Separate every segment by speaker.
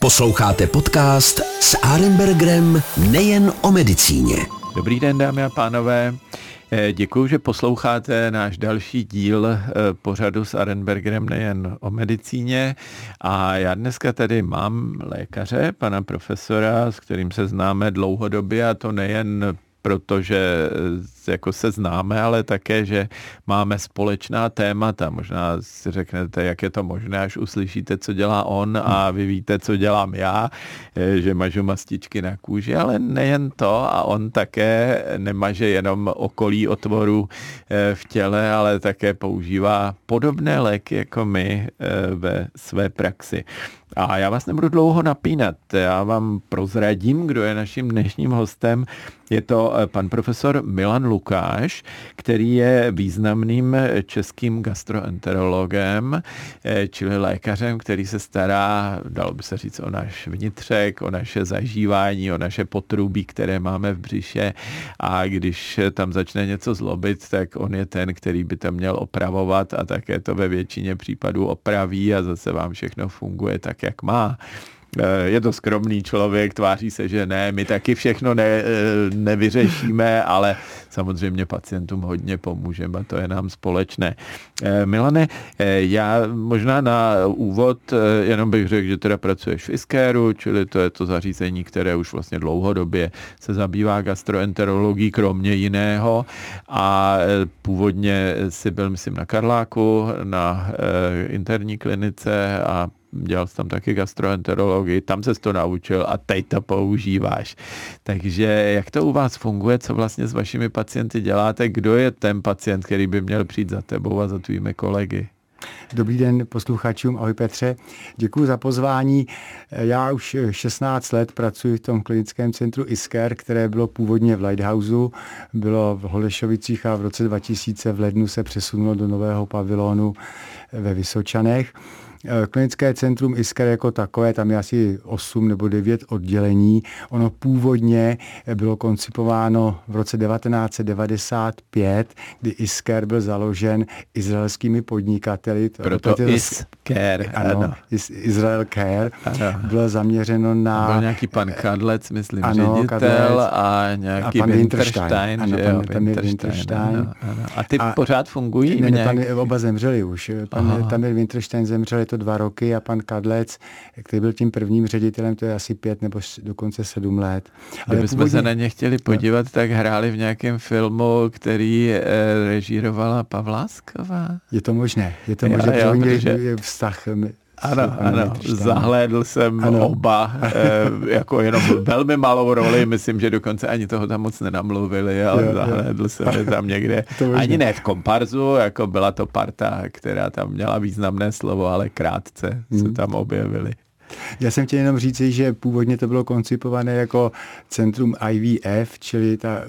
Speaker 1: Posloucháte podcast s Arenbergerem nejen o medicíně.
Speaker 2: Dobrý den, dámy a pánové. Eh, Děkuji, že posloucháte náš další díl eh, pořadu s Arenbergerem nejen o medicíně. A já dneska tady mám lékaře, pana profesora, s kterým se známe dlouhodobě a to nejen protože jako se známe, ale také, že máme společná témata. Možná si řeknete, jak je to možné, až uslyšíte, co dělá on a vy víte, co dělám já, že mažu mastičky na kůži, ale nejen to a on také nemaže jenom okolí otvoru eh, v těle, ale také používá podobné léky jako my eh, ve své praxi. A já vás nebudu dlouho napínat. Já vám prozradím, kdo je naším dnešním hostem. Je to eh, pan profesor Milan Lukáš, který je významným českým gastroenterologem, čili lékařem, který se stará, dalo by se říct, o náš vnitřek, o naše zažívání, o naše potrubí, které máme v břiše a když tam začne něco zlobit, tak on je ten, který by to měl opravovat a také to ve většině případů opraví a zase vám všechno funguje tak, jak má. Eh, je to skromný člověk, tváří se, že ne, my taky všechno ne, eh, nevyřešíme, ale samozřejmě pacientům hodně pomůžeme a to je nám společné. Eh, Milane, já možná na úvod jenom bych řekl, že teda pracuješ v Iskéru, čili to je to zařízení, které už vlastně dlouhodobě se zabývá gastroenterologií, kromě jiného a původně si byl, myslím, na Karláku, na interní klinice a dělal jsi tam taky gastroenterologii, tam se to naučil a teď to používáš. Takže jak to u vás funguje, co vlastně s vašimi pacienty děláte, kdo je ten pacient, který by měl přijít za tebou a za tvými kolegy?
Speaker 3: Dobrý den posluchačům, ahoj Petře, děkuji za pozvání. Já už 16 let pracuji v tom klinickém centru ISKER, které bylo původně v Lighthouseu, bylo v Holešovicích a v roce 2000 v lednu se přesunulo do nového pavilonu ve Vysočanech. Eh, klinické centrum ISKAR jako takové, tam je asi 8 nebo 9 oddělení. Ono původně bylo koncipováno v roce 1995, kdy ISKAR byl založen izraelskými podnikateli.
Speaker 2: Proto ISKAR.
Speaker 3: Ano, ano. Israel Care. Ano. Bylo zaměřeno na...
Speaker 2: Byl nějaký pan Kadlec, myslím, ano, ředitel Kadlec, a nějaký a pan Winterstein. Ano,
Speaker 3: pan, pan Winterstein. Ano,
Speaker 2: ano. A ty a, pořád fungují?
Speaker 3: Ne, ne, pan, oba zemřeli už. Pan Tamir Winterstein zemřel, to dva roky a pan Kadlec, který byl tím prvním ředitelem, to je asi pět nebo dokonce sedm let.
Speaker 2: Ale Kdybychom původně... se na ně chtěli podívat, tak hráli v nějakém filmu, který eh, režírovala Pavlásková.
Speaker 3: Je to možné. Je to možné, že oni protože... vztah
Speaker 2: ano, ano, zahlédl jsem ano. oba, e, jako jenom velmi malou roli, myslím, že dokonce ani toho tam moc nenamluvili, ale jo, zahlédl jo. jsem je tam někde, ani ne v komparzu, jako byla to parta, která tam měla významné slovo, ale krátce hmm. se tam objevili.
Speaker 3: Já jsem chtěl jenom říci, že původně to bylo koncipované jako centrum IVF, čili ta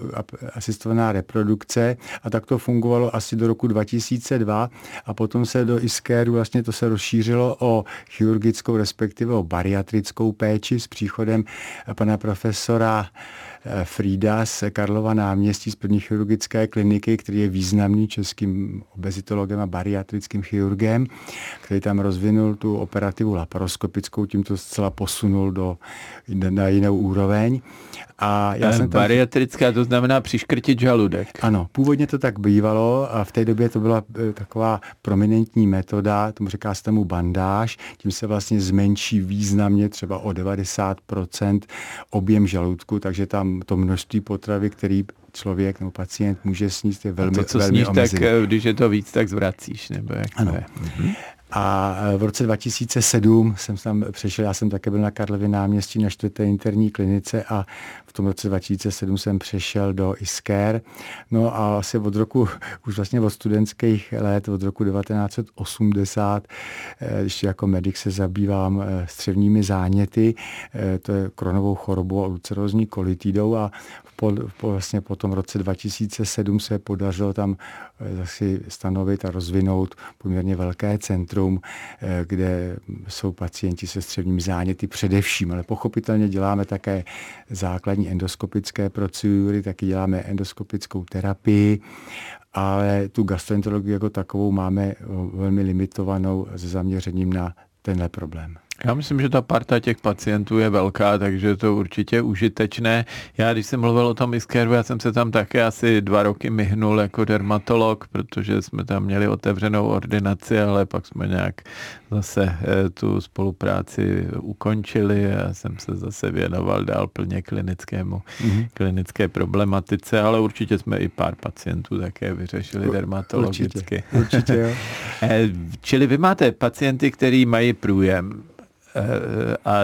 Speaker 3: asistovaná reprodukce a tak to fungovalo asi do roku 2002 a potom se do Iskéru vlastně to se rozšířilo o chirurgickou, respektive o bariatrickou péči s příchodem pana profesora Frida z Karlova náměstí z první chirurgické kliniky, který je významný českým obezitologem a bariatrickým chirurgem, který tam rozvinul tu operativu laparoskopickou, tímto zcela posunul do, na jinou úroveň.
Speaker 2: A já jsem tam... Bariatrická, to znamená přiškrtit žaludek.
Speaker 3: Ano, původně to tak bývalo a v té době to byla eh, taková prominentní metoda, tomu říká se tomu bandáž, tím se vlastně zmenší významně třeba o 90% objem žaludku, takže tam to množství potravy, který člověk nebo pacient může sníst, je velmi, a to, co velmi sníš,
Speaker 2: omezený. tak eh, když je to víc, tak zvracíš, nebo jak
Speaker 3: ano. je? Mhm. A e, v roce 2007 jsem tam přešel, já jsem také byl na Karlově náměstí na čtvrté interní klinice a v tom roce 2007 jsem přešel do ISKER. No a asi od roku, už vlastně od studentských let, od roku 1980, e, ještě jako medic se zabývám e, střevními záněty, to je kronovou chorobou a ulcerózní kolitidou a po, po, vlastně po tom roce 2007 se podařilo tam zase stanovit a rozvinout poměrně velké centrum eh, kde jsou pacienti se střevními záněty především, ale pochopitelně děláme také základní endoskopické procedury, taky děláme endoskopickou terapii, ale tu gastroenterologii jako takovou máme eh, velmi limitovanou se zaměřením na tenhle problém.
Speaker 2: Já myslím, že ta parta těch pacientů je velká, takže je to určitě užitečné. Já, když jsem mluvil o tom Iskeru, já jsem se tam také asi dva roky myhnul jako dermatolog, protože jsme tam měli otevřenou ordinaci, ale pak jsme nějak zase eh, tu spolupráci ukončili a jsem se zase věnoval dál plně klinickému, mm-hmm. klinické problematice, ale určitě jsme i pár pacientů také vyřešili dermatologicky.
Speaker 3: Určitě, určitě jo.
Speaker 2: Eh, čili vy máte pacienty, který mají průjem a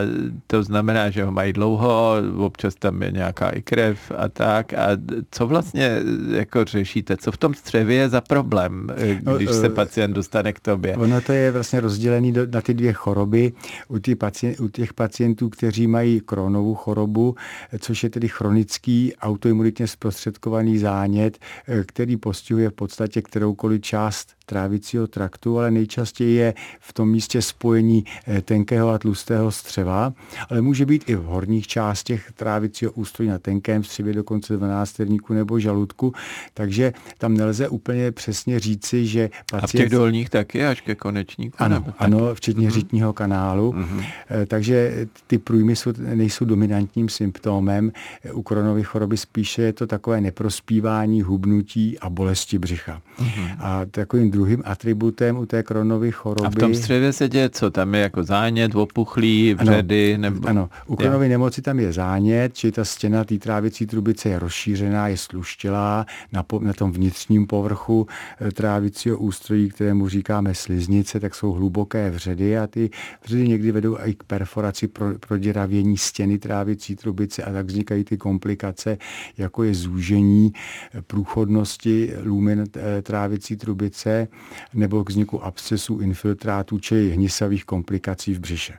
Speaker 2: to znamená, že ho mají dlouho, občas tam je nějaká i krev a tak. A co vlastně jako řešíte? Co v tom střevě je za problém, eh, no, když se eh, pacient dostane k tobě?
Speaker 3: Ono to je vlastně rozdělený do, na ty dvě choroby. U, ty pacient, u těch pacientů, kteří mají kronovou chorobu, což je tedy chronický autoimunitně zprostředkovaný zánět, který postihuje v podstatě kteroukoliv část trávicího traktu, ale nejčastěji je v tom místě spojení eh, tenkého a tlustého střeva, ale může být i v horních částech trávicího ústrojí na tenkém střevě, dokonce 12 nebo žaludku, takže tam nelze úplně přesně říci, že
Speaker 2: pacient... A v těch dolních taky až ke konečníku?
Speaker 3: Ano, ano včetně mm-hmm. řitního kanálu. Mm-hmm. Takže ty průjmy jsou, nejsou dominantním symptomem. U koronové choroby spíše je to takové neprospívání, hubnutí a bolesti břicha. Mm-hmm. A takovým druhým atributem u té kronové choroby. A
Speaker 2: v tom střevě se děje co? Tam je jako zánět, opuchlý, vředy?
Speaker 3: Ano, nebo... ano. u kronové nemoci tam je zánět, či ta stěna té trávicí trubice je rozšířená, je sluštělá na, po, na tom vnitřním povrchu eh, trávicího ústrojí, kterému říkáme sliznice, tak jsou hluboké vředy a ty vředy někdy vedou i k perforaci pro, proděravění stěny trávicí trubice a tak vznikají ty komplikace, jako je zúžení eh, průchodnosti lumen eh, trávicí trubice, nebo k vzniku abscesů, infiltrátů či hnisavých komplikací v břiše.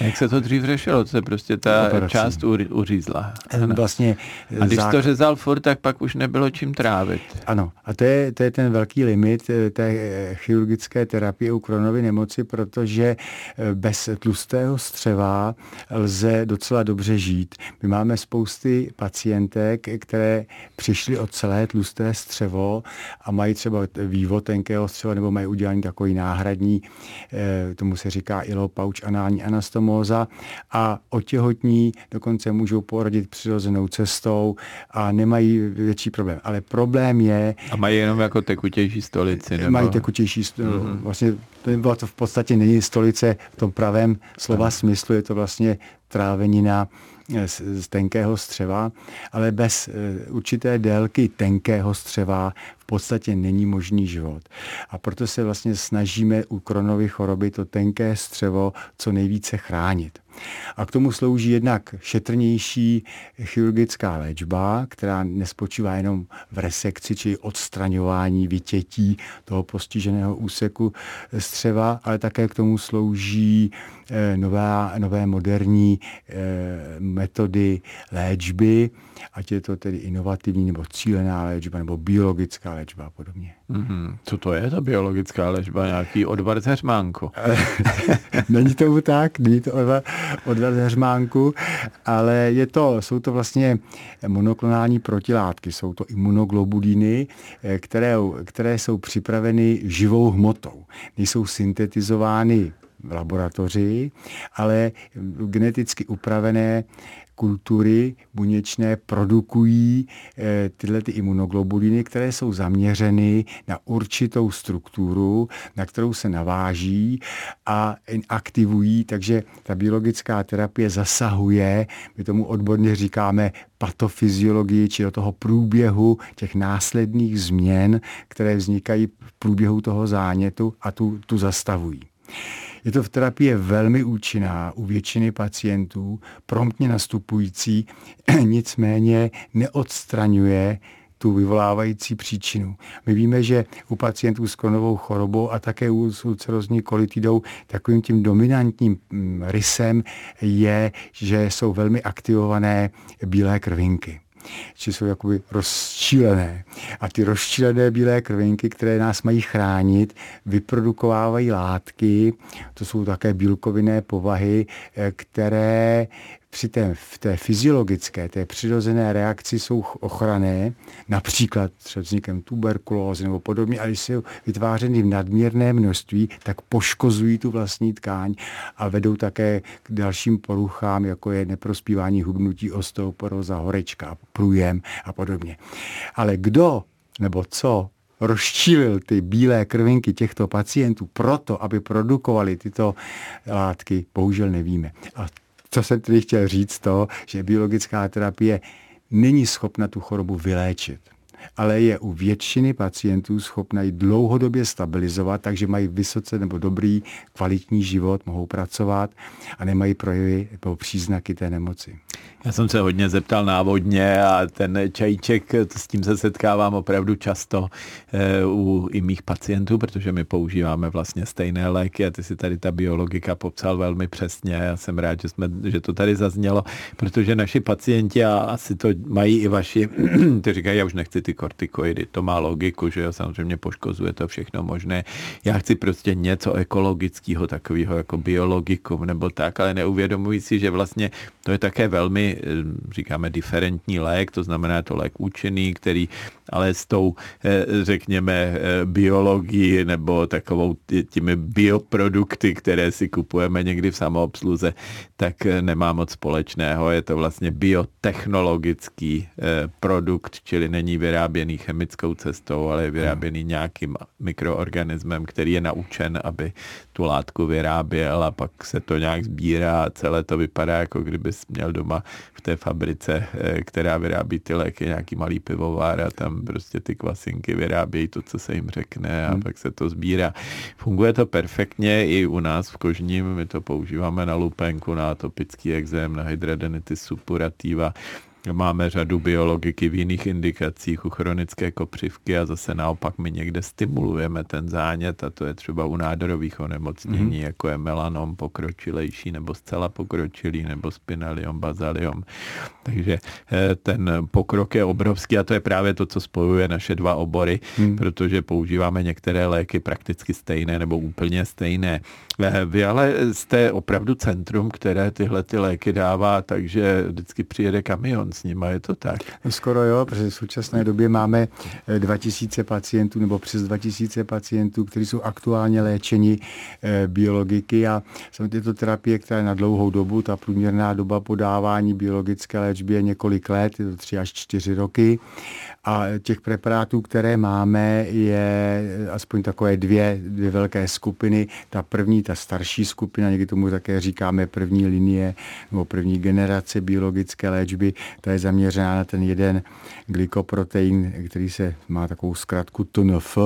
Speaker 2: Jak se to dřív řešilo? To je prostě ta Operací. část uřízla.
Speaker 3: Ano. Vlastně
Speaker 2: a když zák... to řezal furt, tak pak už nebylo čím trávit.
Speaker 3: Ano. A to je, to je ten velký limit eh, té eh, chirurgické terapie u kronovy nemoci, protože eh, bez tlustého střeva lze docela dobře žít. My máme spousty pacientek, které přišly od celé tlusté střevo a mají třeba vývod tenkého střeva nebo mají udělaný takový náhradní, tomu se říká ilopauč anální anastom anastomóza a otěhotní dokonce můžou porodit přirozenou cestou a nemají větší problém. Ale problém je...
Speaker 2: A mají jenom jako tekutější stolici? Nebo...
Speaker 3: Mají tekutější stolici. Mm-hmm. Vlastně to v podstatě není stolice v tom pravém slova smyslu, je to vlastně trávenina z, z tenkého střeva, ale bez eh, určité délky tenkého střeva v podstatě není možný život. A proto se vlastně snažíme u kronové choroby to tenké střevo co nejvíce chránit. A k tomu slouží jednak šetrnější chirurgická léčba, která nespočívá jenom v resekci či odstraňování vytětí toho postiženého úseku střeva, ale také k tomu slouží eh, nová, nové moderní eh, metody léčby, ať je to tedy inovativní nebo cílená léčba nebo biologická léčba a podobně.
Speaker 2: Mm-hmm. Co to je ta biologická léčba? Nějaký odvar heřmánku?
Speaker 3: není tomu tak, není to odvar, odvar heřmánku, ale je to, jsou to vlastně monoklonální protilátky, jsou to imunoglobuliny, eh, které, které jsou připraveny živou hmotou. Nejsou syntetizovány v laboratoři, ale geneticky upravené kultury buněčné produkují eh, tyhle ty imunoglobuliny, které jsou zaměřeny na určitou strukturu, na kterou se naváží a aktivují, takže ta biologická terapie zasahuje, my tomu odborně říkáme patofyziologii, či do toho průběhu těch následných změn, které vznikají v průběhu toho zánětu a tu, tu zastavují. Je to v terapii velmi účinná u většiny pacientů, promptně nastupující, nicméně neodstraňuje tu vyvolávající příčinu. My víme, že u pacientů s kronovou chorobou a také u ulcerozní kolitidou takovým tím dominantním mm, rysem je, že jsou velmi aktivované bílé krvinky že jsou jakoby rozčílené. A ty rozčílené bílé krvinky, které nás mají chránit, vyprodukovávají látky, to jsou také bílkovinné povahy, eh, které při té, v té fyziologické, té přirozené reakci jsou ochranné, například třeba vznikem tuberkulózy nebo podobně, ale když jsou vytvářeny v nadměrné množství, tak poškozují tu vlastní tkáň a vedou také k dalším poruchám, jako je neprospívání hubnutí, osteoporóza, horečka, průjem a podobně. Ale kdo nebo co rozčílil ty bílé krvinky těchto pacientů proto, aby produkovali tyto látky, bohužel nevíme. A co jsem tedy chtěl říct to, že biologická terapie není schopna tu chorobu vyléčit ale je u většiny pacientů schopna ji dlouhodobě stabilizovat, takže mají vysoce nebo dobrý kvalitní život, mohou pracovat a nemají projevy nebo příznaky té nemoci.
Speaker 2: Já jsem se hodně zeptal návodně a ten čajíček, s tím se setkávám opravdu často eh, u i mých pacientů, protože my používáme vlastně stejné léky a ty si tady ta biologika popsal velmi přesně. Já jsem rád, že, jsme, že to tady zaznělo, protože naši pacienti a asi to mají i vaši, ty říkají, já už nechci ty kortikoidy, to má logiku, že jo, samozřejmě poškozuje to všechno možné. Já chci prostě něco ekologického, takového jako biologikum nebo tak, ale neuvědomuji si, že vlastně to je také velmi, eh, říkáme, diferentní lék, to znamená to lék účinný, který ale s tou, eh, řekněme, eh, biologií nebo takovou těmi bioprodukty, které si kupujeme někdy v samoobsluze, tak nemá moc společného. Je to vlastně biotechnologický produkt, čili není vyráběný chemickou cestou, ale je vyráběný nějakým mikroorganismem, který je naučen, aby tu látku vyráběl a pak se to nějak sbírá a celé to vypadá, jako kdyby měl doma v té fabrice, eh, která vyrábí ty léky, nějaký malý pivovár a tam prostě ty kvasinky vyrábějí to, co se jim řekne a hmm. pak se to sbírá. Funguje to perfektně i u nás v kožním, my to používáme na lupenku, na atopický exém, na hydradenitis suppurativa, Máme řadu biologiky v jiných indikacích u chronické kopřivky a zase naopak my někde stimulujeme ten zánět a to je třeba u nádorových onemocnění, mm-hmm. jako je melanom pokročilejší nebo zcela pokročilý nebo spinaliom, bazaliom. Takže eh, ten pokrok je obrovský a to je právě to, co spojuje naše dva obory, mm. protože používáme některé léky prakticky stejné nebo úplně stejné. Eh, vy ale jste opravdu centrum, které tyhle ty léky dává, takže vždycky přijede kamion s nima, je to tak?
Speaker 3: No skoro jo, protože v současné době máme 2000 eh, pacientů nebo přes 2000 pacientů, kteří jsou aktuálně léčeni eh, biologiky a jsou tyto terapie, které na dlouhou dobu, ta průměrná doba podávání biologické léčby je několik let, je to 3 až 4 roky a těch preparátů, které máme, je aspoň takové dvě, dvě velké skupiny. Ta první, ta starší skupina, někdy tomu také říkáme první linie nebo první generace biologické léčby, ta je zaměřená na ten jeden glykoprotein, který se má takovou zkratku TNF,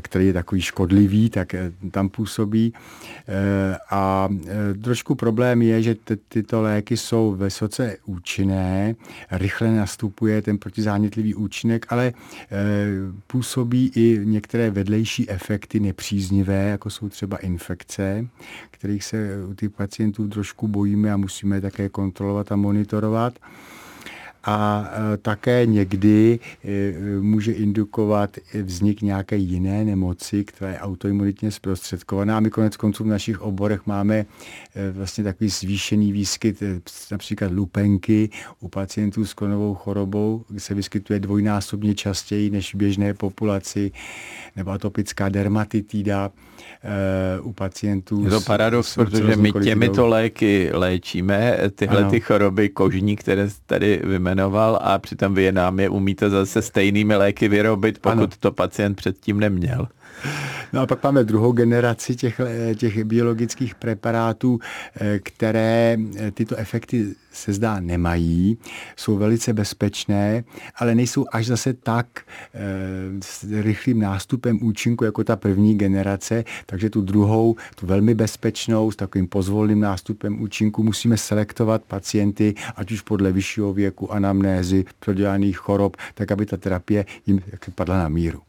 Speaker 3: který je takový škodlivý, tak eh, tam působí. Eh, a eh, trošku problém je, že tyto léky jsou vysoce účinné, rychle nastupuje ten protizánětlivý účinek, ale působí i některé vedlejší efekty nepříznivé, jako jsou třeba infekce, kterých se u těch pacientů trošku bojíme a musíme také kontrolovat a monitorovat a e, také někdy e, může indukovat vznik nějaké jiné nemoci, která je autoimunitně zprostředkovaná. A my konec konců v našich oborech máme e, vlastně takový zvýšený výskyt například lupenky u pacientů s klonovou chorobou, kde se vyskytuje dvojnásobně častěji než v běžné populaci, nebo atopická dermatitida u pacientů.
Speaker 2: Je to paradox, protože my těmito léky léčíme tyhle ano. ty choroby kožní, které tady vyjmenoval jmenoval a přitom vy je nám je umíte zase stejnými léky vyrobit, pokud ano. to pacient předtím neměl.
Speaker 3: No a pak máme druhou generaci těch, těch biologických preparátů, eh, které eh, tyto efekty se zdá nemají, jsou velice bezpečné, ale nejsou až zase tak s rychlým nástupem účinku jako ta první generace, takže tu druhou, tu velmi bezpečnou, s takovým pozvolným nástupem účinku musíme selektovat pacienty, ať už podle vyššího věku, anamnézy, prodělaných chorob, tak aby ta terapie jim padla na míru.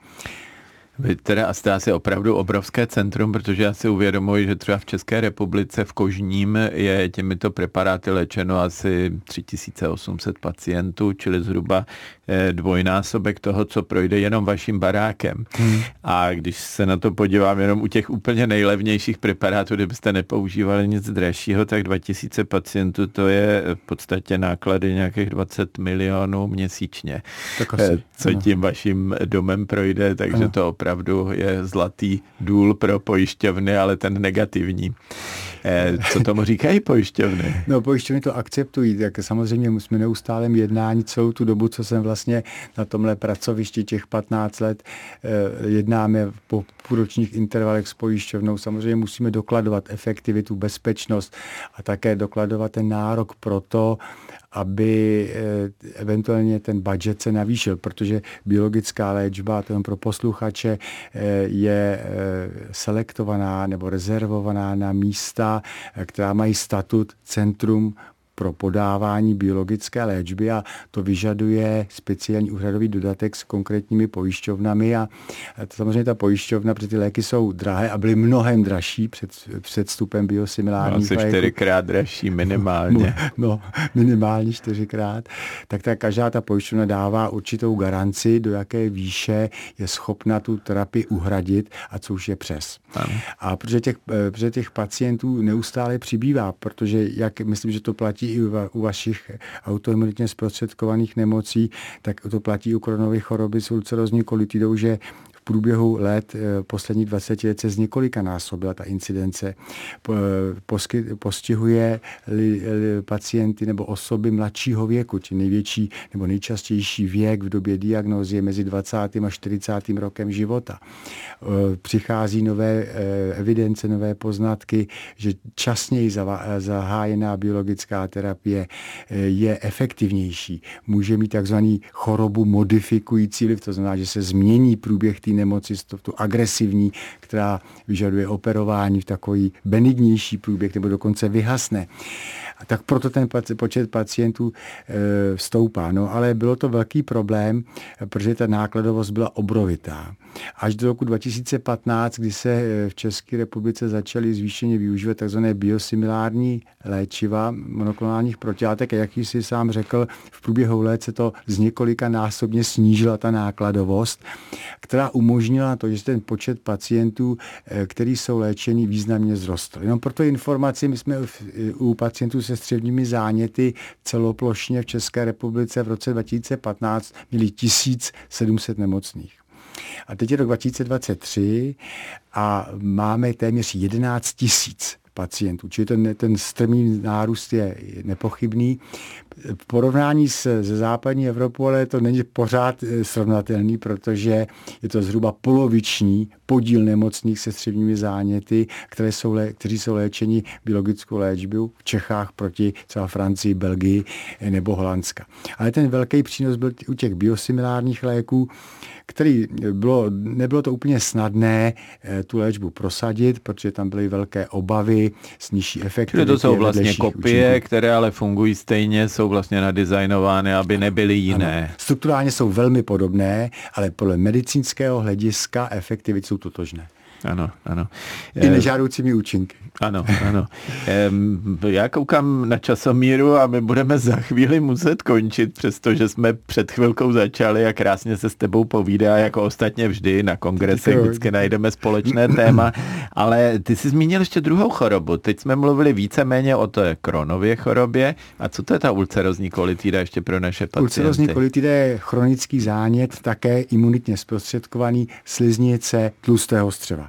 Speaker 2: Vy teda jste asi opravdu obrovské centrum, protože já si uvědomuji, že třeba v České republice v Kožním je těmito preparáty léčeno asi 3800 pacientů, čili zhruba eh, dvojnásobek toho, co projde jenom vaším barákem. Hmm. A když se na to podívám jenom u těch úplně nejlevnějších preparátů, kdybyste nepoužívali nic dražšího, tak 2000 pacientů to je v podstatě náklady nějakých 20 milionů měsíčně. Tak asi, eh, co no. tím vaším domem projde, takže ano. to opravdu je zlatý důl pro pojišťovny, ale ten negativní. Eh, co tomu říkají pojišťovny?
Speaker 3: No pojišťovny to akceptují, tak samozřejmě jsme neustálém jednání celou tu dobu, co jsem vlastně na tomhle pracovišti těch 15 let eh, jednáme po půlročních intervalech s pojišťovnou. Samozřejmě musíme dokladovat efektivitu, bezpečnost a také dokladovat ten nárok pro to, aby eh, eventuálně ten budget se navýšil, protože biologická léčba, to jen pro posluchače, eh, je eh, selektovaná nebo rezervovaná na místa, která mají statut Centrum pro podávání biologické léčby a to vyžaduje speciální úhradový dodatek s konkrétními pojišťovnami a samozřejmě ta pojišťovna, protože ty léky jsou drahé a byly mnohem dražší před, před vstupem biosimilárních
Speaker 2: no, léků. čtyřikrát dražší minimálně.
Speaker 3: No, minimálně čtyřikrát. Tak ta každá ta pojišťovna dává určitou garanci, do jaké výše je schopna tu terapii uhradit a co už je přes. Ano. A protože těch, eh, protože těch pacientů neustále přibývá, protože jak myslím, že to platí i u vašich autoimunitně zprostředkovaných nemocí, tak to platí u koronové choroby s ulcerozní kolitidou, že průběhu let eh, posledních 20 let se z několika násobila ta incidence. Eh, postihuje pacienty nebo osoby mladšího věku, či největší nebo nejčastější věk v době diagnózy je mezi 20. a 40. rokem života. Eh, přichází nové evidence, nové poznatky, že časněji zahájená biologická terapie je efektivnější. Může mít takzvaný chorobu modifikující to znamená, že se změní průběh té nemoci, tu agresivní, která vyžaduje operování v takový benignější průběh nebo dokonce vyhasne. A tak proto ten počet pacientů e, stoupá. No ale bylo to velký problém, protože ta nákladovost byla obrovitá. Až do roku 2015, kdy se e, v České republice začaly zvýšeně využívat tzv. biosimilární léčiva monoklonálních protilátek, a jak jsi sám řekl, v průběhu let se to z několika násobně snížila ta nákladovost, která umožnila to, že ten počet pacientů, e, který jsou léčení, významně vzrostl. Jenom proto informaci, my jsme u pacientů se střevními záněty celoplošně v České republice v roce 2015 měli 1700 nemocných. A teď je rok 2023 a máme téměř 11 tisíc pacientů. Čili ten, ten strmý nárůst je nepochybný. V porovnání s, se západní Evropou, ale to není pořád eh, srovnatelný, protože je to zhruba poloviční podíl nemocných se středními záněty, které jsou, kteří jsou léčeni biologickou léčbou v Čechách proti třeba Francii, Belgii eh, nebo Holandska. Ale ten velký přínos byl u těch biosimilárních léků, který bylo, nebylo to úplně snadné eh, tu léčbu prosadit, protože tam byly velké obavy s nižší efektivitou.
Speaker 2: To jsou vlastně kopie, účinků. které ale fungují stejně, jsou vlastně nadizajnovány, aby nebyly jiné. Ano.
Speaker 3: Strukturálně jsou velmi podobné, ale podle medicínského hlediska efektivity jsou totožné.
Speaker 2: Ano, ano.
Speaker 3: I eh, nežádoucími účinky.
Speaker 2: Ano, ano. Já koukám na časomíru a my budeme za chvíli muset končit, přestože jsme před chvilkou začali a krásně se s tebou povídá, jako ostatně vždy na kongresech vždycky najdeme společné téma, ale ty jsi zmínil ještě druhou chorobu. Teď jsme mluvili víceméně o té kronově chorobě. A co to je ta ulcerozní kolitida ještě pro naše pacienty?
Speaker 3: Ulcerozní kolitida je chronický zánět, také imunitně zprostředkovaný sliznice tlustého střeva.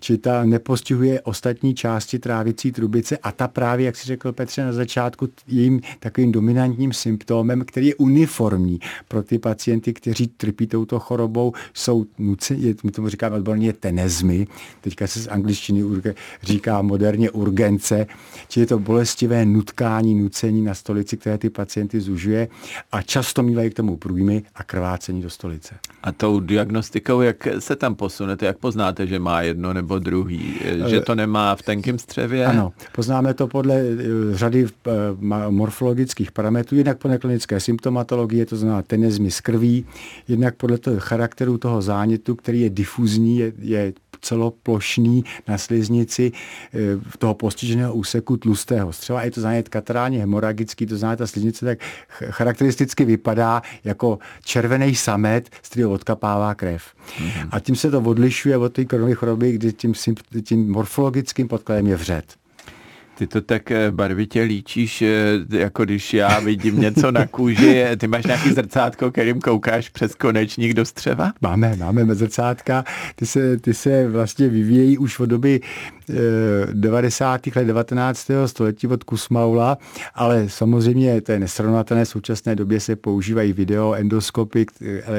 Speaker 3: Čili ta nepostihuje ostatní části trávicí trubice a ta právě, jak si řekl Petře na začátku, jejím takovým dominantním symptomem, který je uniformní pro ty pacienty, kteří trpí touto chorobou, jsou nuceni, my tomu říkáme odborně tenezmy, teďka se z angličtiny říká moderně urgence, čili je to bolestivé nutkání, nucení na stolici, které ty pacienty zužuje a často mývají k tomu průjmy a krvácení do stolice.
Speaker 2: A tou diagnostikou, jak se tam posunete, jak poznáte, že má jedno jedno nebo druhý, že to nemá v tenkém střevě?
Speaker 3: Ano, poznáme to podle řady morfologických parametrů, jednak podle klinické symptomatologie, to znamená tenezmy z krví, jednak podle toho charakteru toho zánětu, který je difuzní, je, je celoplošný na sliznici eh, v toho postiženého úseku tlustého střeva. Je to zánět katarálně hemoragický, to znamená, ta sliznice tak charakteristicky vypadá jako červený samet, z kterého odkapává krev. Mm-hmm. A tím se to odlišuje od té koronové choroby, kdy tím, tím morfologickým podkladem je vřet.
Speaker 2: Ty to tak eh, barvitě líčíš, eh, jako když já vidím něco na kůži. Ty máš nějaký zrcátko, kterým koukáš přes konečník do střeva?
Speaker 3: Máme, máme zrcátka. Ty se, ty se vlastně vyvíjejí už od doby 90. let 19. století od Kusmaula, ale samozřejmě to je nesrovnatelné. V současné době se používají video endoskopy,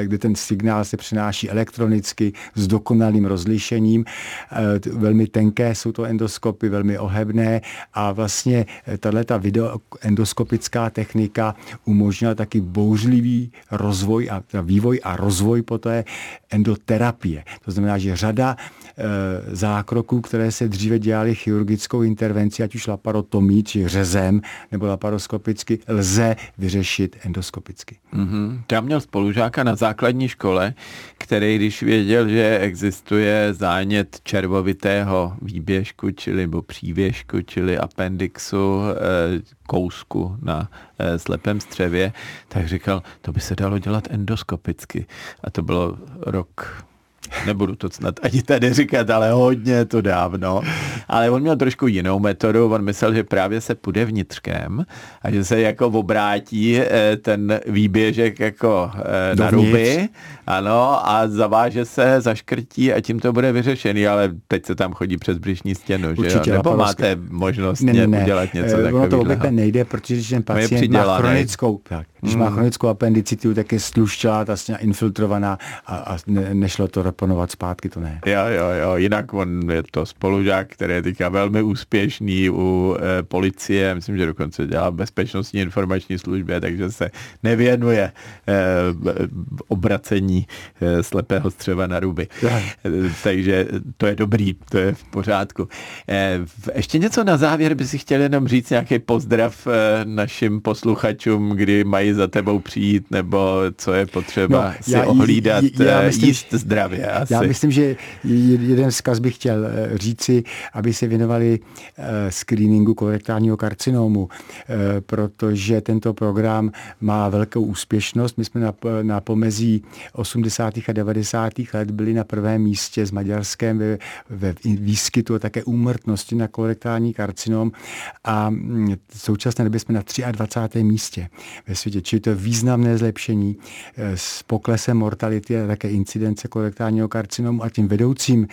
Speaker 3: kde ten signál se přenáší elektronicky s dokonalým rozlišením. Eh, velmi tenké jsou to endoskopy, velmi ohebné a vlastně eh, tato videoendoskopická technika umožnila taky bouřlivý rozvoj a vývoj a rozvoj poté endoterapie. To znamená, že řada e, zákroků, které se dříve dělaly chirurgickou intervenci, ať už laparotomí, či řezem, nebo laparoskopicky, lze vyřešit endoskopicky.
Speaker 2: Mm-hmm. Já měl spolužáka na základní škole, který, když věděl, že existuje zánět červovitého výběžku, čili nebo přívěžku, čili appendixu, e, kousku na e, slepém střevě, tak říkal, to by se dalo dělat endoskopicky. A to bylo rok nebudu to snad ani tady říkat, ale hodně to dávno. Ale on měl trošku jinou metodu, on myslel, že právě se půjde vnitřkem a že se jako obrátí eh, ten výběžek jako eh, na ruby, ano, a zaváže se, zaškrtí a tím to bude vyřešený, ale teď se tam chodí přes břišní stěnu, Určitě, že jo? Nebo máte možnost ne, ne, ne. udělat něco takového?
Speaker 3: Ono to obvykle nejde, protože ten pacient má chronickou, tak, když hmm. má chronickou appendicitu, tak je sluščá, ta infiltrovaná a, a ne, nešlo to reponovat zpátky, to ne.
Speaker 2: Jo, jo, jo, jinak on je to spolužák, který je teďka velmi úspěšný u e, policie, myslím, že dokonce dělá bezpečnostní informační službě, takže se nevěnuje e, obracení e, slepého střeva na ruby. E, takže to je dobrý, to je v pořádku. E, ještě něco na závěr by si chtěl jenom říct, nějaký pozdrav e, našim posluchačům, kdy mají za tebou přijít, nebo co je potřeba no, si já, ohlídat, já, já myslím, jíst zdravě. Asi.
Speaker 3: Já myslím, že jeden vzkaz bych chtěl eh, říci, aby se věnovali eh, screeningu kolorektálního karcinomu, eh, protože tento program má velkou úspěšnost. My jsme na, na pomezí 80. a 90. let byli na prvém místě s Maďarskem ve, ve výskytu a také úmrtnosti na kolorektální karcinom a mm, v současné době jsme na 23. místě ve světě. Čili to je významné zlepšení s poklesem mortality a také incidence kolorektálního karcinomu a tím vedoucím,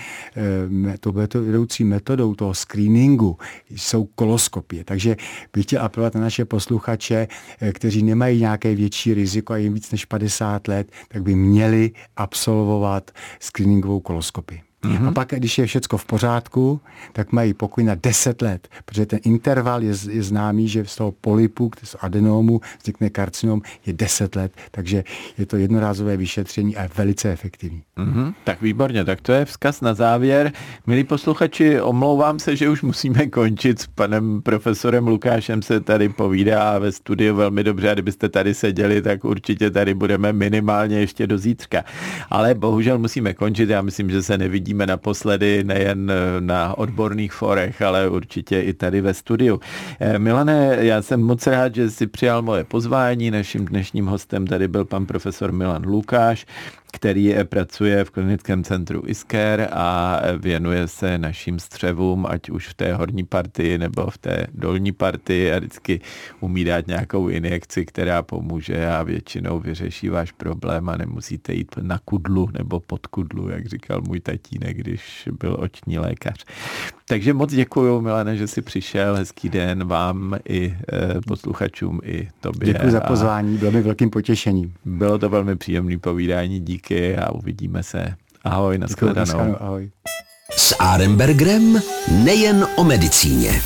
Speaker 3: eh, to vedoucí metodou toho screeningu jsou koloskopie. Takže bych chtěl apelovat na naše posluchače, eh, kteří nemají nějaké větší riziko a jim víc než 50 let, tak by měli absolvovat screeningovou koloskopii. Mm-hmm. A pak, když je všechno v pořádku, tak mají pokoj na 10 let, protože ten interval je, je známý, že z toho polypu, z adenomu vznikne karcinom, je 10 let, takže je to jednorázové vyšetření a je velice efektivní.
Speaker 2: Mm-hmm. Tak výborně, tak to je vzkaz na závěr. Milí posluchači, omlouvám se, že už musíme končit s panem profesorem Lukášem se tady povídá ve studiu velmi dobře a kdybyste tady seděli, tak určitě tady budeme minimálně ještě do zítřka. Ale bohužel musíme končit, já myslím, že se nevidí uvidíme naposledy nejen eh, na odborných forech, ale určitě i tady ve studiu. Eh, Milane, já jsem moc rád, že jsi přijal moje pozvání. Naším dnešním hostem tady byl pan profesor Milan Lukáš, který pracuje v klinickém centru Isker a věnuje se našim střevům, ať už v té horní partii nebo v té dolní partii a vždycky umí dát nějakou injekci, která pomůže a většinou vyřeší váš problém a nemusíte jít na kudlu nebo pod kudlu, jak říkal můj tatínek, když byl oční lékař. Takže moc děkuji, Milane, že jsi přišel. Hezký den vám i e, posluchačům, i tobě.
Speaker 3: Děkuji za pozvání, bylo mi velkým potěšením.
Speaker 2: Bylo to velmi příjemné povídání, díky a uvidíme se. Ahoj, nashledanou.
Speaker 3: Ahoj.
Speaker 1: S Arembergrem nejen o medicíně.